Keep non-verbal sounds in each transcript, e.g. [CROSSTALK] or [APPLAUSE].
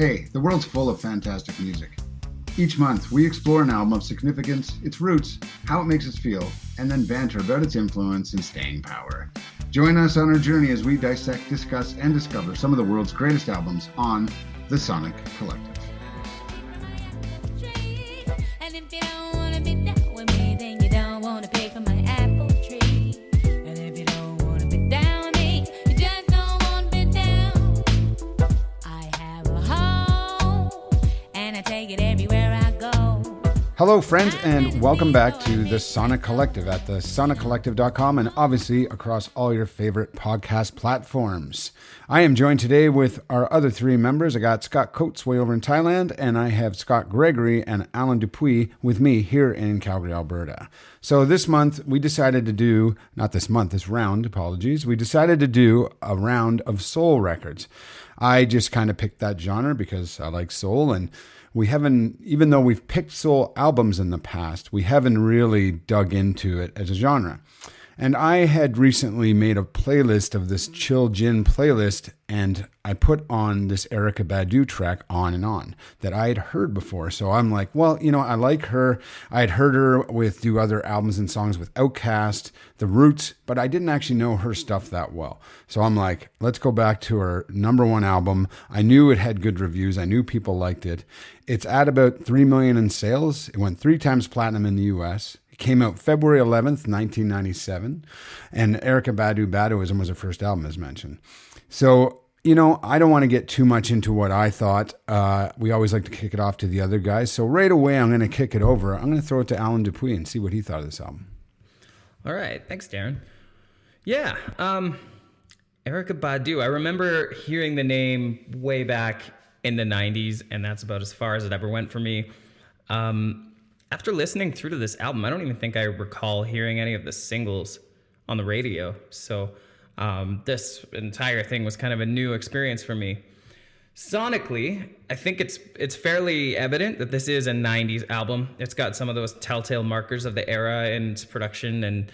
Hey, the world's full of fantastic music. Each month, we explore an album of significance, its roots, how it makes us feel, and then banter about its influence and staying power. Join us on our journey as we dissect, discuss, and discover some of the world's greatest albums on The Sonic Collective. Hello, friends, and welcome back to the Sonic Collective at the soniccollective.com and obviously across all your favorite podcast platforms. I am joined today with our other three members. I got Scott Coates way over in Thailand, and I have Scott Gregory and Alan Dupuis with me here in Calgary, Alberta. So this month we decided to do, not this month, this round, apologies, we decided to do a round of soul records. I just kind of picked that genre because I like soul and we haven't even though we've picked soul albums in the past we haven't really dug into it as a genre and i had recently made a playlist of this chill gin playlist and i put on this Erykah Badu track on and on that i had heard before. So i'm like well you know i like her. I had heard her with do other albums and songs with OutKast the roots but i didn't actually know her stuff that well. So i'm like let's go back to her number one album. I knew it had good reviews. I knew people liked it. It's at about 3 million in sales. It went three times platinum in the us came out february 11th 1997 and Erykah Badu Baduizm was her first album as mentioned so you know i don't want to get too much into what i thought uh, we always like to kick it off to the other guys so right away i'm going to kick it over i'm going to throw it to alan dupuis and see what he thought of this album All right, thanks, Darren. Yeah, um, Erykah Badu. I remember hearing the name way back in the '90s, and that's about as far as it ever went for me. Um, after listening through to this album, I don't even think I recall hearing any of the singles on the radio. So um, this entire thing was kind of a new experience for me. Sonically, I think it's it's fairly evident that this is a '90s album. It's got some of those telltale markers of the era in its production, and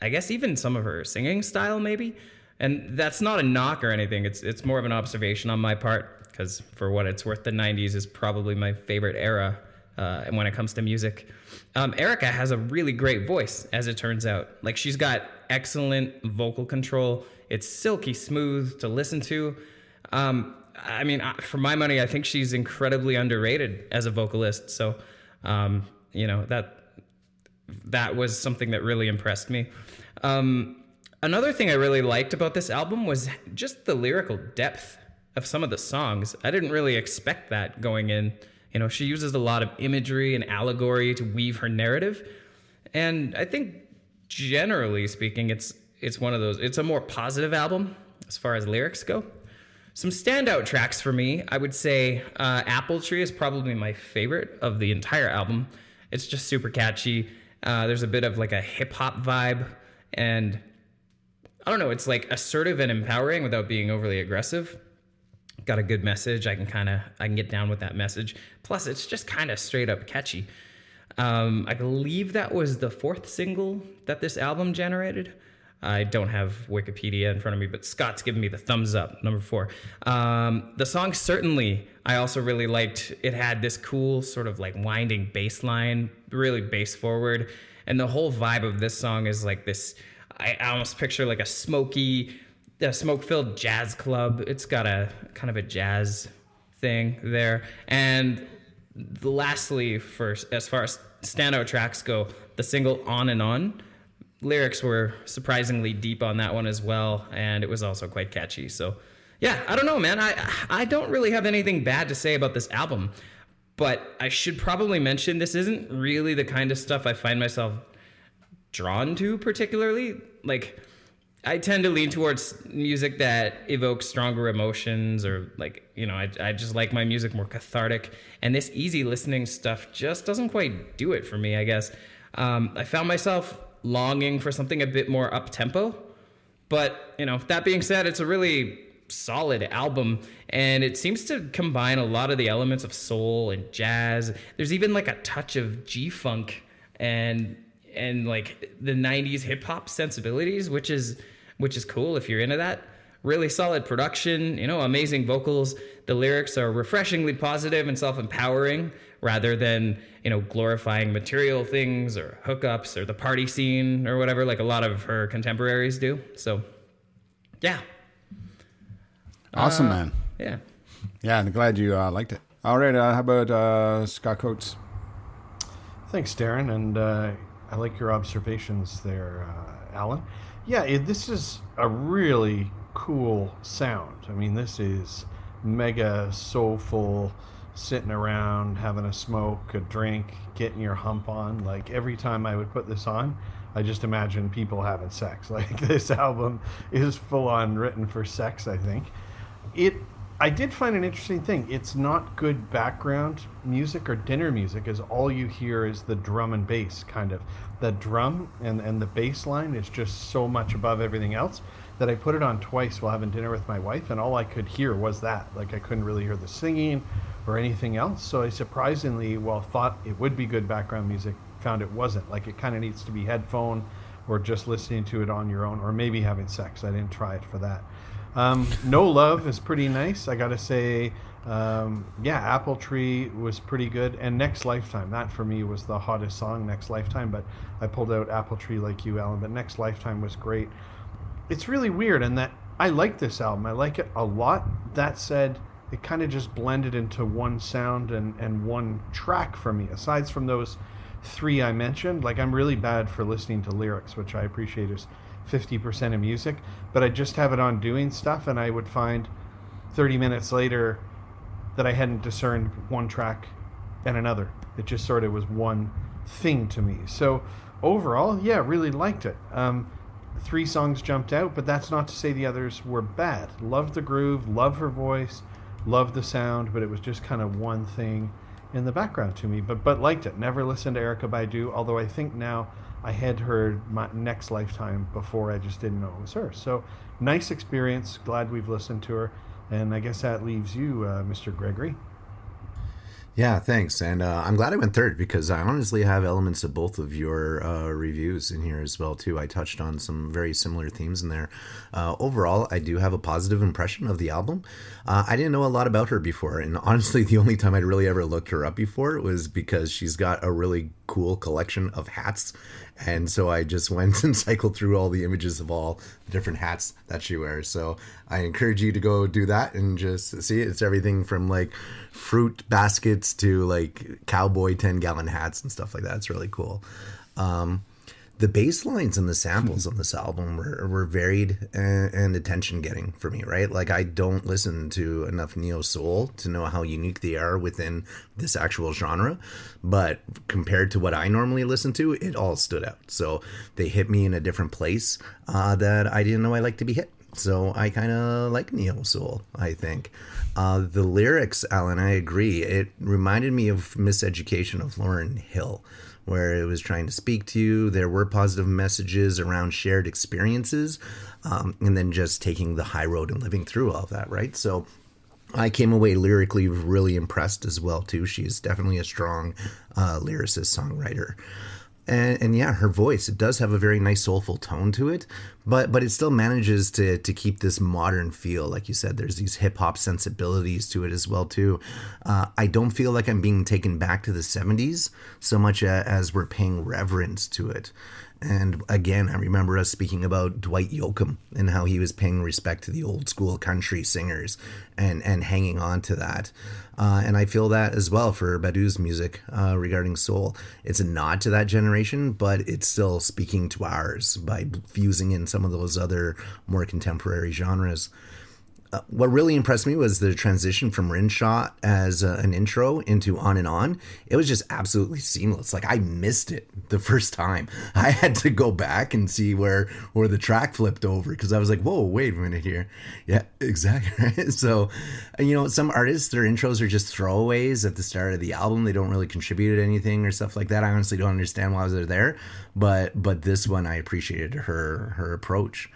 I guess even some of her singing style, maybe. And that's not a knock or anything. It's it's more of an observation on my part, because for what it's worth, the '90s is probably my favorite era uh, when it comes to music. Um, Erykah has a really great voice, as it turns out. Like she's got excellent vocal control. It's silky smooth to listen to. Um, I mean, for my money, I think she's incredibly underrated as a vocalist. So, um, you know that that was something that really impressed me. Um, another thing I really liked about this album was just the lyrical depth of some of the songs. I didn't really expect that going in. You know, she uses a lot of imagery and allegory to weave her narrative, and I think generally speaking, it's it's one of those. It's a more positive album as far as lyrics go. Some standout tracks for me, I would say uh, Apple Tree is probably my favorite of the entire album. It's just super catchy. Uh, there's a bit of like a hip hop vibe, and I don't know, it's like assertive and empowering without being overly aggressive. Got a good message. I can kind of I can get down with that message. Plus, it's just kind of straight up catchy. Um, I believe that was the fourth single that this album generated. I don't have Wikipedia in front of me, but Scott's giving me the thumbs up. Number four. Um, the song certainly I also really liked. It had this cool sort of like winding bass line, really bass forward, and the whole vibe of this song is like this. I, I almost picture like a smoky, a smoke-filled jazz club. It's got a kind of a jazz thing there, and lastly, for as far as standout tracks go, the single "On and On." lyrics were surprisingly deep on that one as well, and it was also quite catchy. So, yeah, I don't know, man. I I don't really have anything bad to say about this album, but I should probably mention this isn't really the kind of stuff I find myself drawn to particularly. Like, I tend to lean towards music that evokes stronger emotions, or like you know, I I just like my music more cathartic, and this easy listening stuff just doesn't quite do it for me. I guess um, I found myself longing for something a bit more up tempo. But, you know, that being said, it's a really solid album and it seems to combine a lot of the elements of soul and jazz. There's even like a touch of G-funk and and like the 90s hip hop sensibilities, which is which is cool if you're into that. really solid production, you know, amazing vocals. The lyrics are refreshingly positive and self-empowering rather than, you know, glorifying material things or hookups or the party scene or whatever like a lot of her contemporaries do. So, yeah. Awesome, Uh, man. Yeah. Yeah, I'm glad you uh, liked it. All right, uh, how about uh, Scott Coates? Thanks, Darren, and uh, I like your observations there, uh, Alan. Yeah, it, this is a really cool sound. I mean, this is mega soulful, sitting around having a smoke, a drink, getting your hump on. Like every time I would put this on, I just imagine people having sex. [LAUGHS] Like this album is full on written for sex. I think it I did find an interesting thing. It's not good background music or dinner music, as all you hear is the drum and bass kind of. The drum and, and the bass line is just so much above everything else that I put it on twice while having dinner with my wife, and all I could hear was that. Like I couldn't really hear the singing or anything else. So I surprisingly, well, thought it would be good background music, found it wasn't. Like it kind of needs to be headphone or just listening to it on your own, or maybe having sex. I didn't try it for that. Um, no Love is pretty nice. I gotta say, um, yeah, Apple Tree was pretty good, and Next Lifetime. That for me was the hottest song, Next Lifetime. But I pulled out Apple Tree like you, Alan. But Next Lifetime was great. It's really weird and that I like this album. I like it a lot. That said, it kind of just blended into one sound and, and one track for me. Aside from those three I mentioned, like I'm really bad for listening to lyrics, which I appreciate is 50% of music, but I just have it on doing stuff and I would find 30 minutes later that I hadn't discerned one track and another. It just sort of was one thing to me. So overall, yeah, really liked it. Um, three songs jumped out, but that's not to say the others were bad. Loved the groove, love her voice, loved the sound, but it was just kind of one thing in the background to me. But but liked it. Never listened to Erykah Badu, although I think now I had heard my next lifetime before. I just didn't know it was her. So nice experience. Glad we've listened to her. And I guess that leaves you, uh, Mr. Gregory. Yeah, thanks. And uh, I'm glad I went third because I honestly have elements of both of your uh, reviews in here as well too. I touched on some very similar themes in there. Uh, overall, I do have a positive impression of the album. Uh, I didn't know a lot about her before, and honestly, [LAUGHS] the only time I'd really ever looked her up before was because she's got a really cool collection of hats. And so I just [LAUGHS] went and cycled through all the images of all the different hats that she wears. So I encourage you to go do that and just see it. It's everything from like fruit baskets to like cowboy 10 gallon hats and stuff like that. It's really cool. Um, the bass lines and the samples on this album were, were varied and, and attention getting for me, right? Like, I don't listen to enough neo soul to know how unique they are within this actual genre. But compared to what I normally listen to, it all stood out. So they hit me in a different place uh, that I didn't know I liked to be hit. So I kind of like neo soul, I think. Uh, the lyrics, Alan, I agree. It reminded me of Miseducation of Lauryn Hill, where it was trying to speak to you. There were positive messages around shared experiences, um, and then just taking the high road and living through all of that, right? So I came away lyrically really impressed as well too. She's definitely a strong uh, lyricist songwriter. And, and yeah, her voice it does have a very nice soulful tone to it, but but it still manages to to keep this modern feel. Like you said, there's these hip hop sensibilities to it as well too. Uh, I don't feel like I'm being taken back to the '70s so much as we're paying reverence to it. And again, I remember us speaking about Dwight Yoakam and how he was paying respect to the old school country singers and, and hanging on to that. Uh, and I feel that as well for Badu's music uh, regarding soul. It's a nod to that generation, but it's still speaking to ours by fusing in some of those other more contemporary genres. Uh, what really impressed me was the transition from Rimshot as uh, an intro into On and On. It was just absolutely seamless. Like I missed it the first time. [LAUGHS] I had to go back and see where where the track flipped over because I was like, "Whoa, wait a minute here." Yeah, [LAUGHS] exactly. so, you know, some artists their intros are just throwaways at the start of the album. They don't really contribute to anything or stuff like that. I honestly don't understand why they're there, but but this one I appreciated her her approach.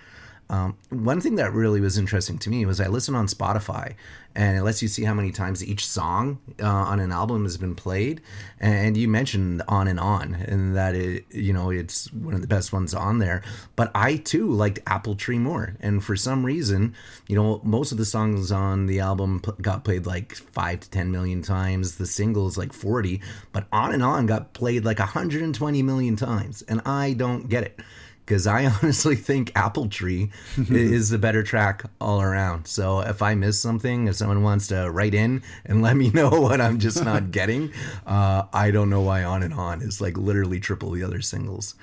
Um, one thing that really was interesting to me was I listened on Spotify, and it lets you see how many times each song uh, on an album has been played. And you mentioned "On and On," and that it, you know, it's one of the best ones on there. But I too liked "Apple Tree" more, and for some reason, you know, most of the songs on the album p- got played like five to ten million times. The singles like forty, but "On and On" got played like 120 million times, and I don't get it because I [LAUGHS] honestly think Apple Tree [LAUGHS] is the better track all around. So if I miss something, if someone wants to write in and let me [LAUGHS] know what I'm just not getting, uh, I don't know why On and On is like literally triple the other singles.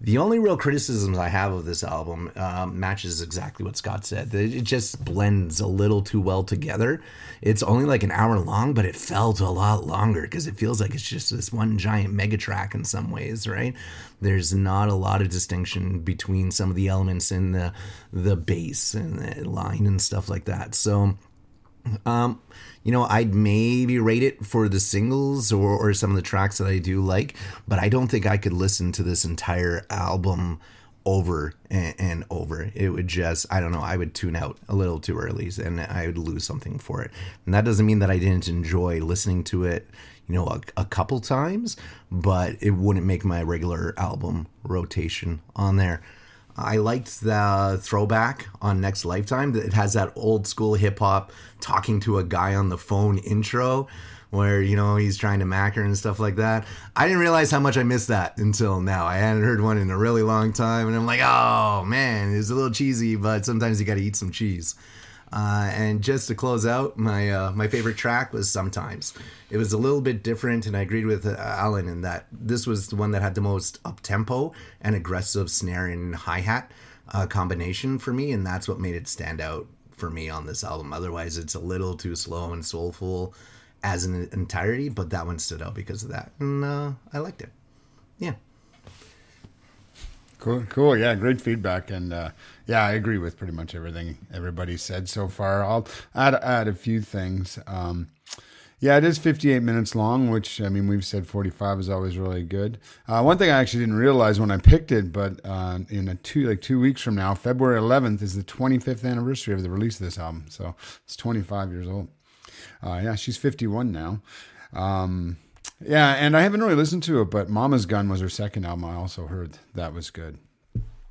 The only real criticisms I have of this album uh, matches exactly what Scott said. It just blends a little too well together. It's only like an hour long, but it felt a lot longer because it feels like it's just this one giant mega track in some ways, right? There's not a lot of distinction between some of the elements in the the bass and the line and stuff like that. So um, you know, I'd maybe rate it for the singles or, or some of the tracks that I do like, but I don't think I could listen to this entire album over and, and over. It would just, I don't know, I would tune out a little too early and I would lose something for it. And that doesn't mean that I didn't enjoy listening to it, you know, a, a couple times, but it wouldn't make my regular album rotation on there. I liked the throwback on Next Lifetime. It has that old school hip hop talking to a guy on the phone intro where, you know, he's trying to mack her and stuff like that. I didn't realize how much I missed that until now. I hadn't heard one in a really long time. And I'm like, oh man, it's a little cheesy, but sometimes you got to eat some cheese. Uh, and just to close out, my uh, my favorite track was "Sometimes." It was a little bit different, and I agreed with uh, Alan in that this was the one that had the most up tempo and aggressive snare and hi hat uh, combination for me, and that's what made it stand out for me on this album. Otherwise, it's a little too slow and soulful as an entirety, but that one stood out because of that, and uh, I liked it. Yeah. Cool, cool. Yeah, great feedback, and uh, yeah, I agree with pretty much everything everybody said so far. I'll add add a few things. Um, yeah, it is 58 minutes long, which I mean we've said 45 is always really good. Uh, one thing I actually didn't realize when I picked it, but uh, in a two like two weeks from now, February 11th is the 25th anniversary of the release of this album, so it's 25 years old. Uh, yeah, she's 51 now. Um, yeah, and I haven't really listened to it, but Mama's Gun was her second album. I also heard that was good.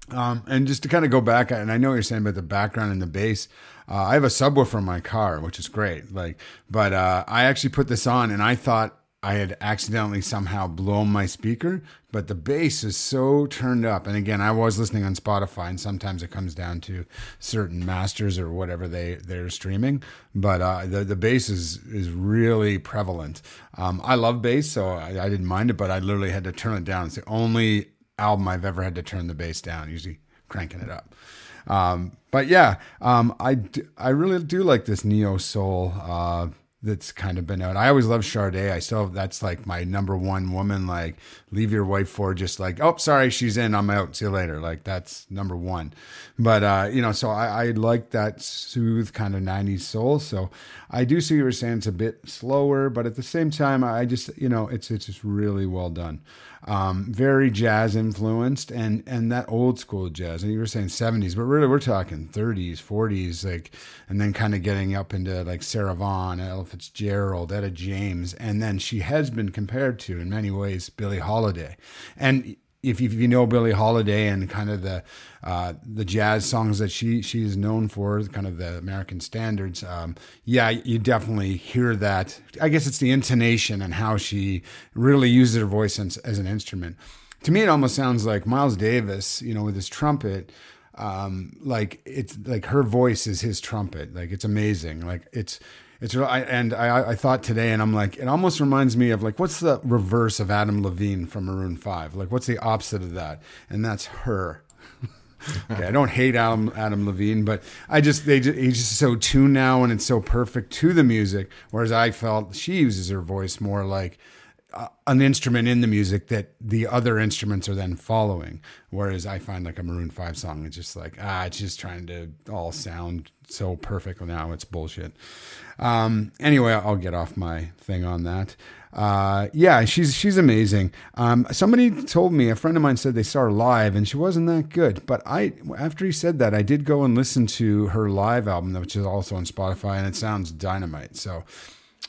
Um, and just to kind of go back, and I know what you're saying about the background and the bass. Uh, I have a subwoofer in my car, which is great. Like, but uh, I actually put this on, and I thought I had accidentally somehow blown my speaker. But the bass is so turned up, and again, I was listening on Spotify, and sometimes it comes down to certain masters or whatever they they're streaming. But uh, the the bass is is really prevalent. Um, I love bass, so I, I didn't mind it, but I literally had to turn it down. It's the only album I've ever had to turn the bass down, usually cranking it up. Um, but yeah, um, I, d- I really do like this neo soul uh, that's kind of been out. I always love Sade. I still that's like my number one woman. Like leave your wife for just like oh sorry she's in I'm out see you later. Like that's number one. But uh, you know so I, I like that soothe kind of '90s soul. So I do see what you're saying. It's a bit slower, but at the same time I just you know it's it's just really well done um, very jazz influenced and and that old school jazz. And you were saying 70s, but really we're talking 30s, 40s, like, and then kind of getting up into like Sarah Vaughan, Ella Fitzgerald, Etta James, and then she has been compared to in many ways Billie Holiday, and if you, if you know Billie Holiday and kind of the uh, the jazz songs that she she is known for, kind of the American standards, um, yeah, you definitely hear that. I guess it's the intonation and how she really uses her voice as, as an instrument. To me, it almost sounds like Miles Davis, you know, with his trumpet. Um, like it's like her voice is his trumpet. Like it's amazing. Like it's it's I, and I, I thought today, and I'm like, it almost reminds me of like, what's the reverse of Adam Levine from Maroon Five? Like, what's the opposite of that? And that's her. [LAUGHS] okay, I don't hate Adam Adam Levine, but I just they just, he's just so tuned now, and it's so perfect to the music. Whereas I felt she uses her voice more like an instrument in the music that the other instruments are then following. Whereas I find like a Maroon Five song, it's just like ah, it's just trying to all sound so perfect. Now it's bullshit. Um, anyway, I'll get off my thing on that. Uh, yeah, she's she's amazing. Um, somebody told me a friend of mine said they saw her live and she wasn't that good. But I, after he said that, I did go and listen to her live album, which is also on Spotify, and it sounds dynamite. So,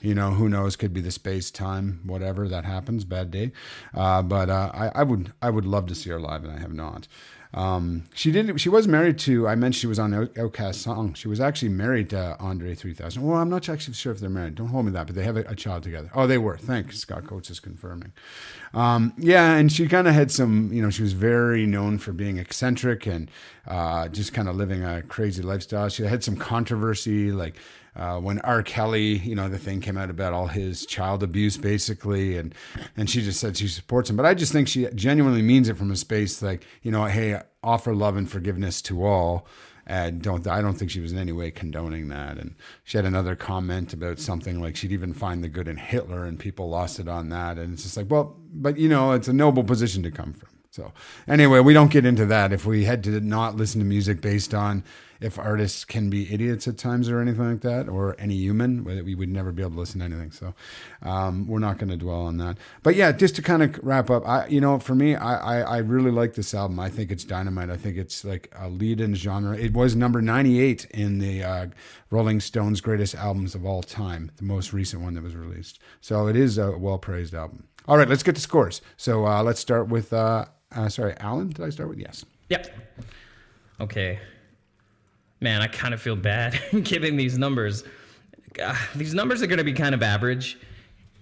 you know, who knows? Could be the space time, whatever that happens. Bad day. Uh, but uh, I, I would I would love to see her live, and I have not. Um, she didn't. She was married to. I mentioned she was on Out- OutKast song. She was actually married to Andre 3000. Well, I'm not actually sure if they're married. Don't hold me that, but they have a, a child together. Oh, they were. Thanks. Scott Coates is confirming. Um, yeah, and she kind of had some. You know, she was very known for being eccentric and uh, just kind of living a crazy lifestyle. She had some controversy, like uh, when R. Kelly, you know, the thing came out about all his child abuse, basically, and and she just said she supports him. But I just think she genuinely means it from a space like, you know, hey, offer love and forgiveness to all. And don't I don't think she was in any way condoning that. And she had another comment about something like she'd even find the good in Hitler, and people lost it on that. And it's just like, well, but you know, it's a noble position to come from. So anyway, we don't get into that. If we had to not listen to music based on if artists can be idiots at times or anything like that, or any human, we would never be able to listen to anything. So um, we're not going to dwell on that. But yeah, just to kind of wrap up, I you know, for me, I, I I really like this album. I think it's dynamite. I think it's like a lead in genre. It was number ninety eight in the uh, Rolling Stones greatest albums of all time, the most recent one that was released. So it is a well praised album. All right, let's get to scores. So uh, let's start with. Uh, uh, sorry, Alan. Did I start with yes? Yep. Okay. Man, I kind of feel bad [LAUGHS] giving these numbers. Uh, these numbers are going to be kind of average.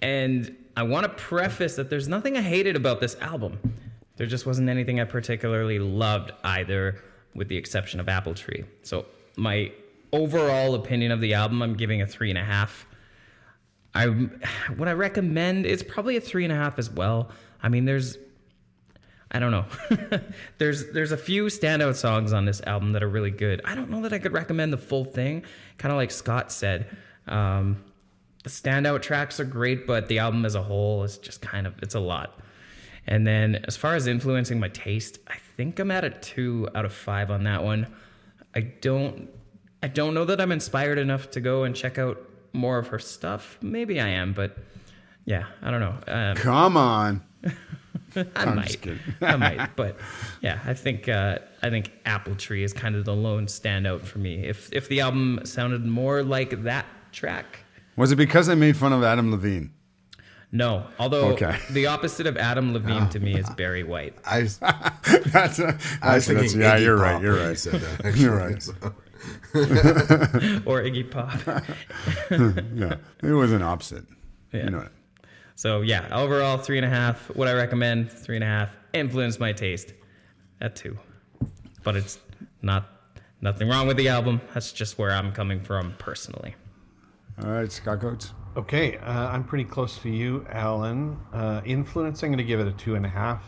And I want to preface that there's nothing I hated about this album. There just wasn't anything I particularly loved either, with the exception of Apple Tree. So, my overall opinion of the album, I'm giving a three and a half. I [SIGHS] what I recommend it's probably a three and a half as well. I mean, there's I don't know. [LAUGHS] there's there's a few standout songs on this album that are really good. I don't know that I could recommend the full thing. Kind of like Scott said, um, the standout tracks are great, but the album as a whole is just kind of it's a lot. And then as far as influencing my taste, I think I'm at a two out of five on that one. I don't I don't know that I'm inspired enough to go and check out more of her stuff. Maybe I am, but yeah, I don't know. Um, Come on. [LAUGHS] [LAUGHS] I I'm might. just kidding. I might, [LAUGHS] but yeah, I think uh, I think Apple Tree is kind of the lone standout for me. If if the album sounded more like that track, Was it because I made fun of Adam Levine? no. Although Okay. the opposite of Adam Levine to me is Barry White [LAUGHS] I was, that's a, I was thinking that's, yeah, Iggy you're Pop right. You're when you right. said that, You're right. or Iggy Pop. Yeah, it was an opposite. Yeah. You know it. So yeah, overall three and a half. Would I recommend three and a half? Influenced my taste at two, but it's not nothing wrong with the album. That's just where I'm coming from personally. All right, Scott Coates. Okay, uh, I'm pretty close to you, Alan. Uh, influence, I'm going to give it a two and a half.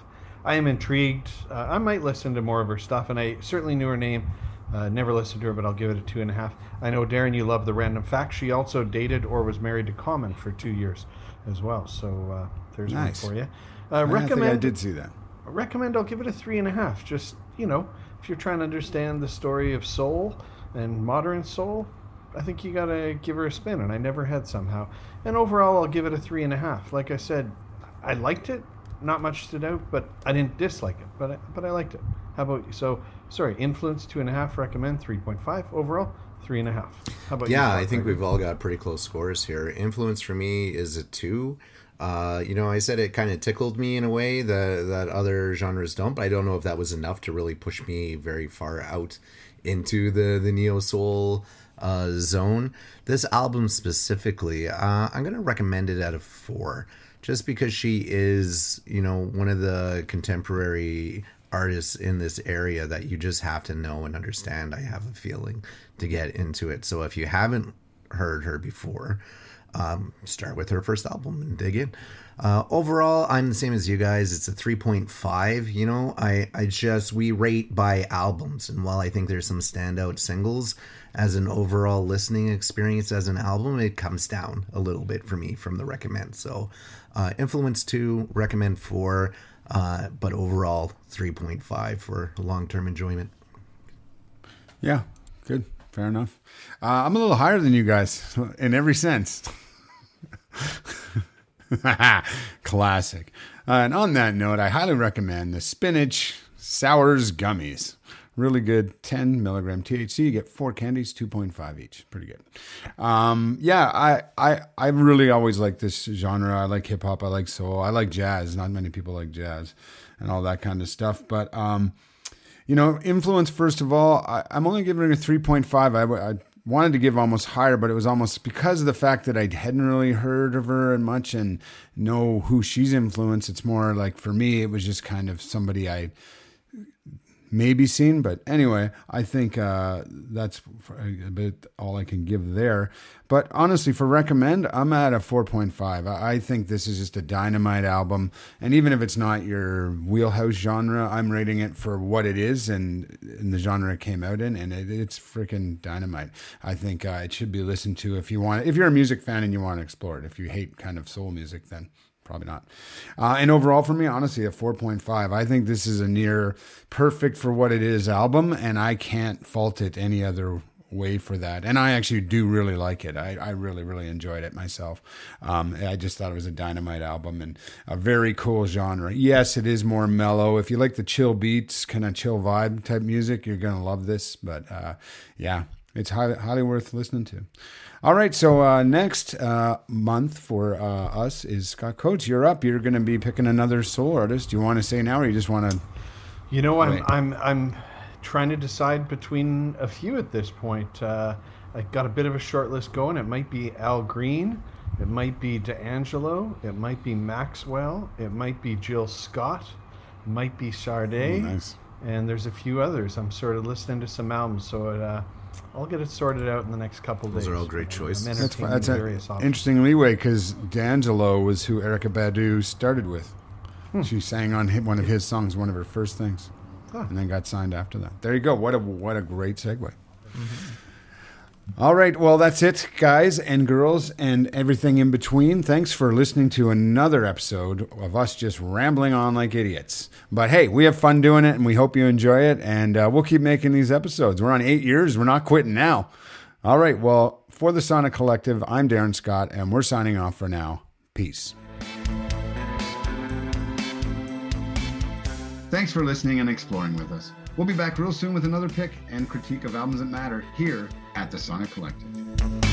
I am intrigued. Uh, I might listen to more of her stuff, and I certainly knew her name. Uh, never listened to her, but I'll give it a two and a half. I know, Darren, you love the random fact. She also dated or was married to Common for two years as well. So uh, there's Nice. one for you. Uh, I think recommend I did see that. recommend I'll give it a three and a half. Just you know, if you're trying to understand the story of soul and modern soul, I think you gotta give her a spin, and I never had somehow. And overall, I'll give it a three and a half. Like I said, I liked it. Not much stood out, but I didn't dislike it. But I, but I liked it. How about you? So sorry, influence two and a half. Recommend three point five. Overall, three and a half. How about you? Yeah, Scott? I think we've all got pretty close scores here. Influence for me is a two. Uh, you know, I said it kind of tickled me in a way that that other genres don't, but I don't know if that was enough to really push me very far out into the the neo soul uh, zone. This album specifically, uh, I'm gonna recommend it out of four, just because she is, you know, one of the contemporary artists in this area that you just have to know and understand. I have a feeling to get into it. So if you haven't heard her before, um, start with her first album and dig in. Uh, overall, I'm the same as you guys. It's a 3.5. You know, I, I just, we rate by albums. And while I think there's some standout singles, as an overall listening experience as an album, it comes down a little bit for me from the recommend. So, uh, Influence 2, recommend 4, uh, but overall 3.5 for long term enjoyment. Yeah, good. Fair enough. Uh, I'm a little higher than you guys [LAUGHS] in every sense. [LAUGHS] Classic. Uh, and on that note, I highly recommend the spinach sours gummies. Really good, 10 milligram THC. You get four candies, 2.5 each. Pretty good. Um, yeah, I, I, I really always like this genre. I like hip hop. I like soul. I like jazz. Not many people like jazz and all that kind of stuff. But, um, you know, influence, first of all, I, I'm only giving it a 3.5. I wanted to give almost higher, but it was almost because of the fact that I hadn't really heard of her much and know who she's influenced. It's more like for me, it was just kind of somebody I maybe seen. But anyway, I think uh, that's a bit all I can give there. But honestly, for recommend, I'm at a 4.5. I I think this is just a dynamite album. And even if it's not your wheelhouse genre, I'm rating it for what it is and, and the genre it came out in. And it, it's freaking dynamite. I think uh, it should be listened to if you want, if you're a music fan and you want to explore it. If you hate kind of soul music, then probably not. Uh, and overall, for me, honestly, a 4.5. I think this is a near perfect for what it is album, and I can't fault it any other way for that. And I actually do really like it. I, I really, really enjoyed it myself. Um, I just thought it was a dynamite album and a very cool genre. Yes, it is more mellow. If you like the chill beats, kind of chill vibe type music, you're going to love this. But uh, yeah, it's highly, highly worth listening to. All right, so uh, next uh, month for uh, us is Scott Coates. You're up. You're going to be picking another soul artist. Do you want to say now, or you just want to? You know, I'm. I'm I'm trying to decide between a few at this point. Uh, I got a bit of a short list going. It might be Al Green, it might be D'Angelo, it might be Maxwell, it might be Jill Scott, it might be Sade, Oh, nice. and there's a few others. I'm sort of listening to some albums, so it, uh, I'll get it sorted out in the next couple Those days. are all great I'm choices. That's entertaining that's various an options. interesting leeway because D'Angelo was who Erykah Badu started with. Hmm. She sang on hit one of his songs, one of her first things, Huh. and then got signed after that. There you go. What a what a great segue. Mm-hmm. All right, well that's it, guys and girls, and everything in between. Thanks for listening to another episode of us just rambling on like idiots. But hey, we have fun doing it, and we hope you enjoy it. And uh, we'll keep making these episodes. We're on eight years. We're not quitting now. All right, well, for the Sonic Collective, I'm Darren Scott, and we're signing off for now. Peace. Thanks for listening and exploring with us. We'll be back real soon with another pick and critique of albums that matter here at the Sonic Collective.